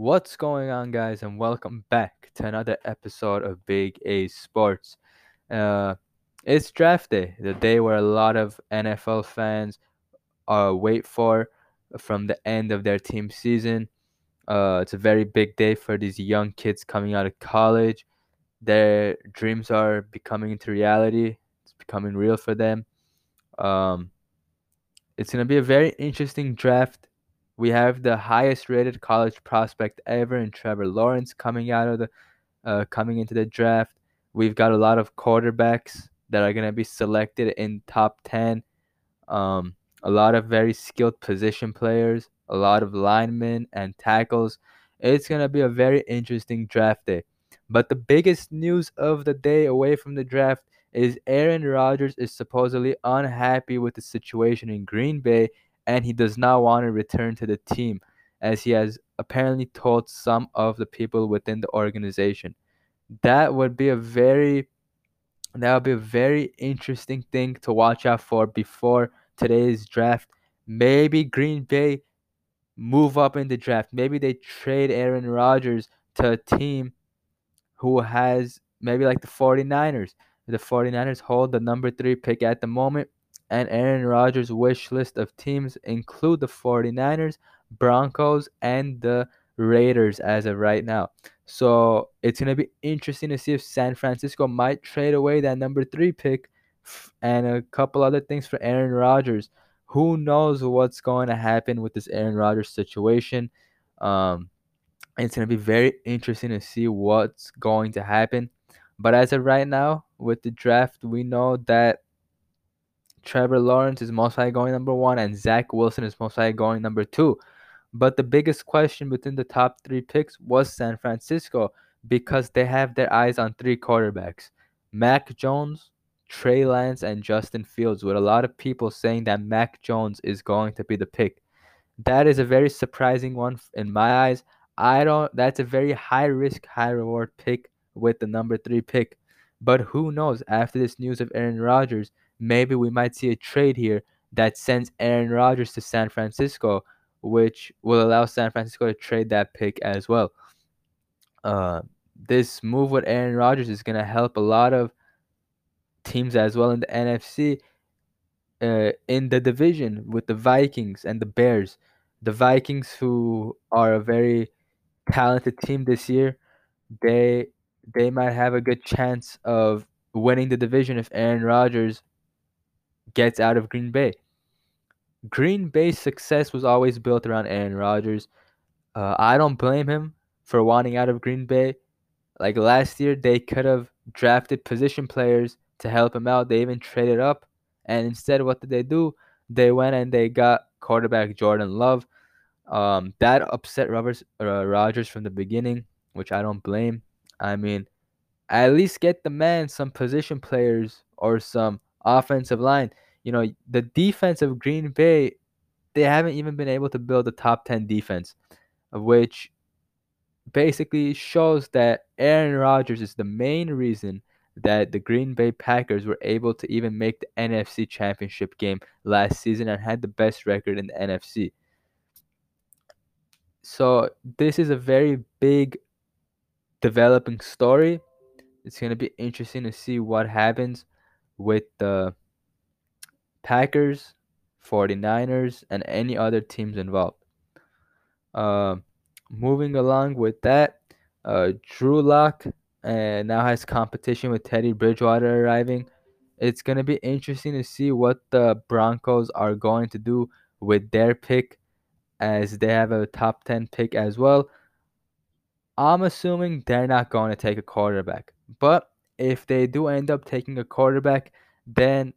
What's going on, guys, and welcome back to another episode of Big A Sports. Uh, it's draft day, the day where a lot of NFL fans uh, wait for from the end of their team season. Uh, it's a very big day for these young kids coming out of college. Their dreams are becoming into reality. It's becoming real for them. Um, it's gonna be a very interesting draft. We have the highest rated college prospect ever in Trevor Lawrence coming out of the uh, coming into the draft. We've got a lot of quarterbacks that are gonna be selected in top ten. Um, a lot of very skilled position players, a lot of linemen and tackles. It's gonna be a very interesting draft day. But the biggest news of the day away from the draft is Aaron Rodgers is supposedly unhappy with the situation in Green Bay and he does not want to return to the team as he has apparently told some of the people within the organization. That would be a very that would be a very interesting thing to watch out for before today's draft. Maybe Green Bay move up in the draft. Maybe they trade Aaron Rodgers to a team who has maybe like the 49ers the 49ers hold the number three pick at the moment, and Aaron Rodgers' wish list of teams include the 49ers, Broncos, and the Raiders as of right now. So it's going to be interesting to see if San Francisco might trade away that number three pick and a couple other things for Aaron Rodgers. Who knows what's going to happen with this Aaron Rodgers situation? Um, it's going to be very interesting to see what's going to happen. But as of right now, with the draft, we know that Trevor Lawrence is most likely going number one and Zach Wilson is most likely going number two. But the biggest question within the top three picks was San Francisco because they have their eyes on three quarterbacks Mac Jones, Trey Lance, and Justin Fields, with a lot of people saying that Mac Jones is going to be the pick. That is a very surprising one in my eyes. I don't, that's a very high risk, high reward pick with the number three pick. But who knows? After this news of Aaron Rodgers, maybe we might see a trade here that sends Aaron Rodgers to San Francisco, which will allow San Francisco to trade that pick as well. Uh, this move with Aaron Rodgers is going to help a lot of teams as well in the NFC. Uh, in the division with the Vikings and the Bears. The Vikings, who are a very talented team this year, they they might have a good chance of winning the division if Aaron Rodgers gets out of Green Bay. Green Bay's success was always built around Aaron Rodgers. Uh, I don't blame him for wanting out of Green Bay. Like last year, they could have drafted position players to help him out. They even traded up, and instead, what did they do? They went and they got quarterback Jordan Love. Um, that upset Rodgers, uh, Rodgers from the beginning, which I don't blame. I mean, at least get the man some position players or some offensive line. You know, the defense of Green Bay, they haven't even been able to build a top 10 defense, which basically shows that Aaron Rodgers is the main reason that the Green Bay Packers were able to even make the NFC Championship game last season and had the best record in the NFC. So, this is a very big developing story. It's going to be interesting to see what happens with the Packers, 49ers, and any other teams involved. Uh, moving along with that, uh, Drew Lock now has competition with Teddy Bridgewater arriving. It's going to be interesting to see what the Broncos are going to do with their pick as they have a top 10 pick as well. I'm assuming they're not going to take a quarterback. But if they do end up taking a quarterback, then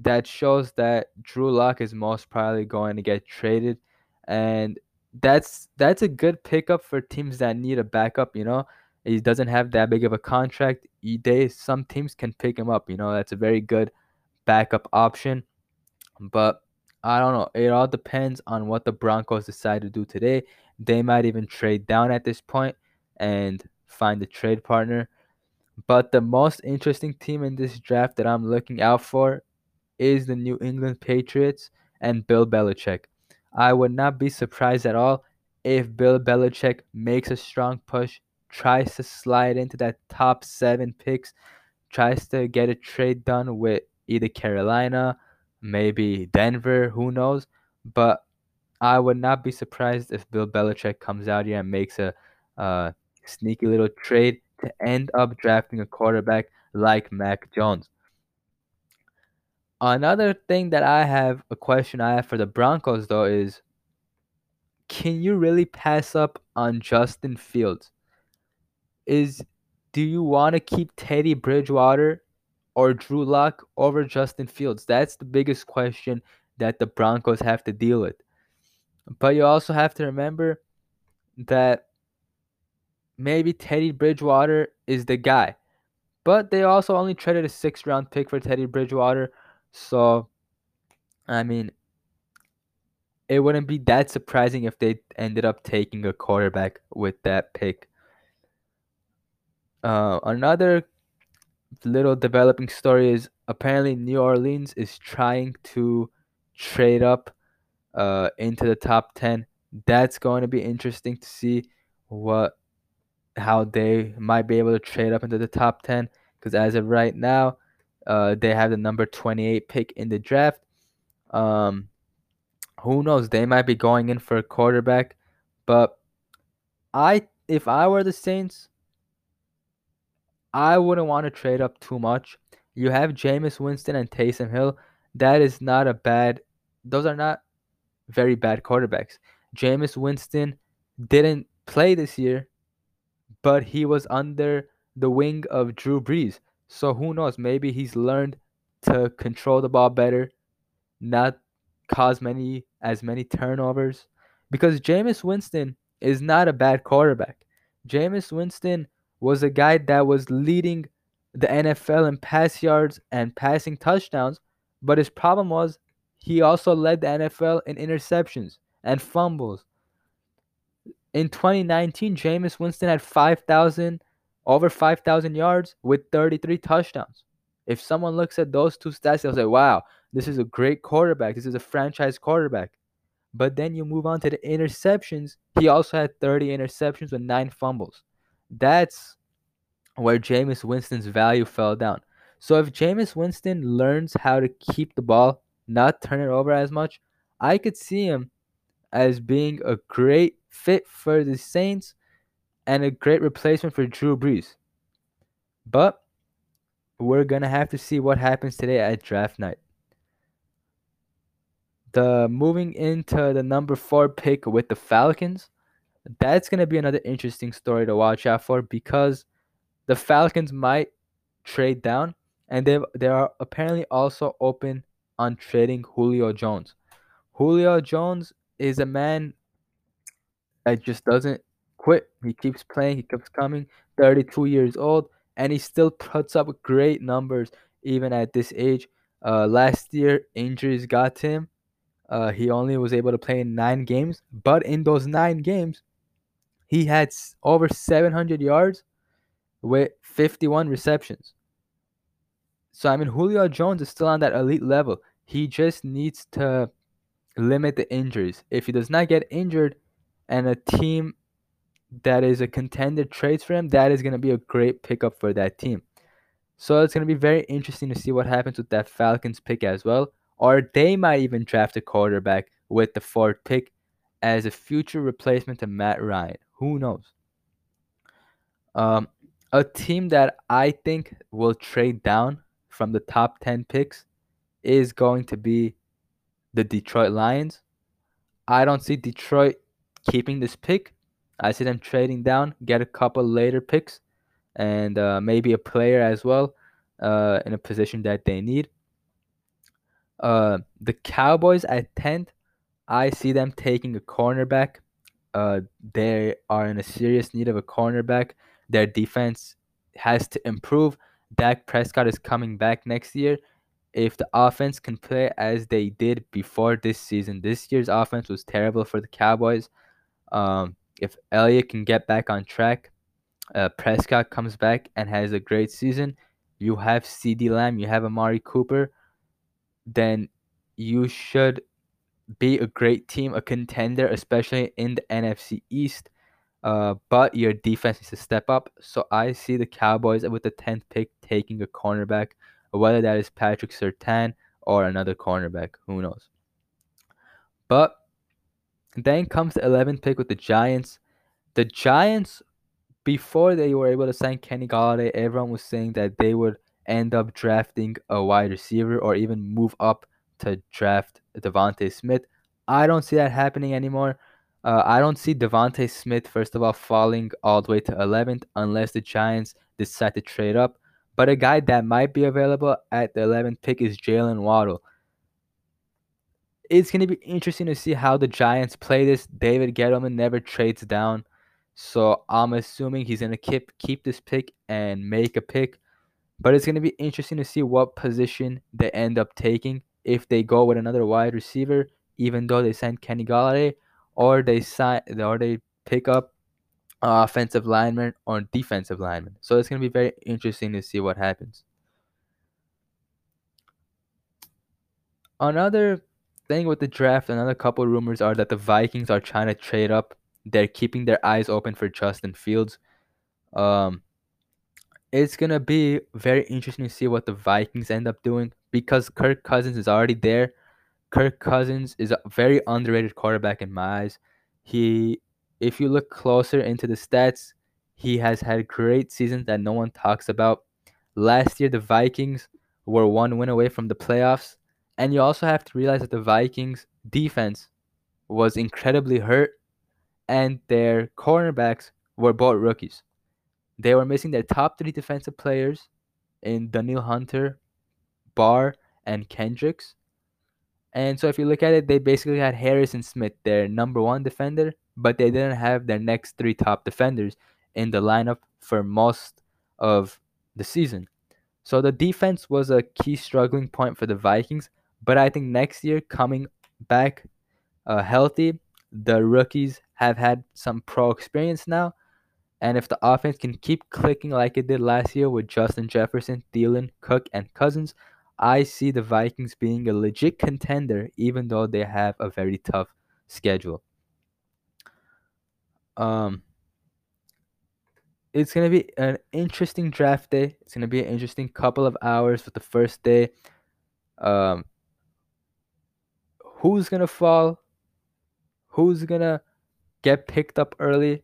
that shows that Drew Lock is most probably going to get traded, and that's that's a good pickup for teams that need a backup. You know, he doesn't have that big of a contract. They some teams can pick him up. You know, that's a very good backup option. But I don't know. It all depends on what the Broncos decide to do today. They might even trade down at this point and find a trade partner. But the most interesting team in this draft that I'm looking out for is the New England Patriots and Bill Belichick. I would not be surprised at all if Bill Belichick makes a strong push, tries to slide into that top seven picks, tries to get a trade done with either Carolina, maybe Denver, who knows. But I would not be surprised if Bill Belichick comes out here and makes a uh, sneaky little trade to end up drafting a quarterback like Mac Jones. Another thing that I have a question I have for the Broncos though is can you really pass up on Justin Fields? Is do you want to keep Teddy Bridgewater or Drew Lock over Justin Fields? That's the biggest question that the Broncos have to deal with. But you also have to remember that maybe Teddy Bridgewater is the guy. But they also only traded a sixth round pick for Teddy Bridgewater. So, I mean, it wouldn't be that surprising if they ended up taking a quarterback with that pick. Uh, another little developing story is apparently New Orleans is trying to trade up uh, into the top 10. That's going to be interesting to see what how they might be able to trade up into the top 10 because as of right now, uh, they have the number 28 pick in the draft. Um, who knows? They might be going in for a quarterback, but I if I were the Saints, I wouldn't want to trade up too much. You have Jameis Winston and Taysom Hill. That is not a bad. Those are not very bad quarterbacks. Jameis Winston didn't play this year, but he was under the wing of Drew Brees. So who knows? Maybe he's learned to control the ball better, not cause many as many turnovers. Because Jameis Winston is not a bad quarterback. Jameis Winston was a guy that was leading the NFL in pass yards and passing touchdowns, but his problem was he also led the NFL in interceptions and fumbles. In 2019, Jameis Winston had 5,000 over 5,000 yards with 33 touchdowns. If someone looks at those two stats, they'll say, "Wow, this is a great quarterback. This is a franchise quarterback." But then you move on to the interceptions. He also had 30 interceptions with nine fumbles. That's where Jameis Winston's value fell down. So if Jameis Winston learns how to keep the ball not turn it over as much, I could see him as being a great fit for the Saints and a great replacement for Drew Brees. But we're going to have to see what happens today at draft night. The moving into the number 4 pick with the Falcons, that's going to be another interesting story to watch out for because the Falcons might trade down and they they are apparently also open on trading Julio Jones. Julio Jones is a man that just doesn't quit. He keeps playing, he keeps coming. 32 years old, and he still puts up great numbers even at this age. Uh, last year, injuries got him. Uh, he only was able to play in nine games, but in those nine games, he had over 700 yards with 51 receptions. So, I mean, Julio Jones is still on that elite level. He just needs to limit the injuries. If he does not get injured and a team that is a contender trades for him, that is going to be a great pickup for that team. So it's going to be very interesting to see what happens with that Falcons pick as well. Or they might even draft a quarterback with the fourth pick as a future replacement to Matt Ryan. Who knows? Um, a team that I think will trade down from the top 10 picks is going to be the Detroit Lions. I don't see Detroit keeping this pick. I see them trading down, get a couple later picks, and uh, maybe a player as well uh, in a position that they need. Uh, the Cowboys at 10th, I see them taking a cornerback. Uh, they are in a serious need of a cornerback. Their defense has to improve. Dak Prescott is coming back next year, if the offense can play as they did before this season, this year's offense was terrible for the Cowboys. Um, if Elliott can get back on track, uh, Prescott comes back and has a great season, you have CeeDee Lamb, you have Amari Cooper, then you should be a great team, a contender, especially in the NFC East. Uh, but your defense needs to step up. So I see the Cowboys with the 10th pick taking a cornerback, whether that is Patrick Surtain or another cornerback. Who knows? But then comes the 11th pick with the Giants. The Giants, before they were able to sign Kenny Golladay, everyone was saying that they would end up drafting a wide receiver or even move up to draft DeVonta Smith. I don't see that happening anymore. Uh, I don't see DeVonta Smith, first of all, falling all the way to 11th unless the Giants decide to trade up. But a guy that might be available at the 11th pick is Jaylen Waddle. It's going to be interesting to see how the Giants play this. David Gettleman never trades down. So I'm assuming he's going to keep, keep this pick and make a pick. But it's going to be interesting to see what position they end up taking if they go with another wide receiver, even though they signed Kenny Golladay, or they sign or they pick up offensive lineman or defensive lineman. So it's going to be very interesting to see what happens. Another thing with the draft, another couple rumors are that the Vikings are trying to trade up. They're keeping their eyes open for Justin Fields. Um, it's gonna be very interesting to see what the Vikings end up doing because Kirk Cousins is already there. Kirk Cousins is a very underrated quarterback in my eyes. He, if you look closer into the stats, he has had great seasons that no one talks about. Last year, the Vikings were one win away from the playoffs, and you also have to realize that the Vikings defense was incredibly hurt, and their cornerbacks were both rookies. They were missing their top three defensive players in Danielle Hunter, Barr, and Kendricks. And so if you look at it, they basically had Harrison Smith, their number one defender, but they didn't have their next three top defenders in the lineup for most of the season. So the defense was a key struggling point for the Vikings, but I think next year coming back uh, healthy, the rookies have had some pro experience now, and if the offense can keep clicking like it did last year with Justin Jefferson, Thielen, Cook, and Cousins, I see the Vikings being a legit contender, even though they have a very tough schedule. Um, it's gonna be an interesting draft day. It's gonna be an interesting couple of hours with the first day. Um, who's gonna fall? Who's gonna get picked up early?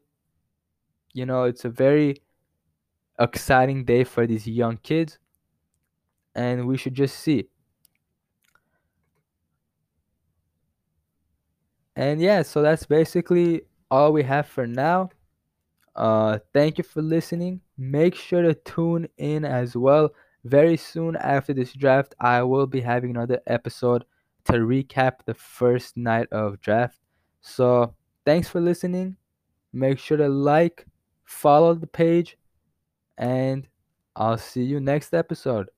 You know, it's a very exciting day for these young kids, and we should just see. And yeah, so that's basically all we have for now. Uh, thank you for listening. Make sure to tune in as well. Very soon after this draft, I will be having another episode to recap the first night of draft. So, thanks for listening. Make sure to like, follow the page, and I'll see you next episode.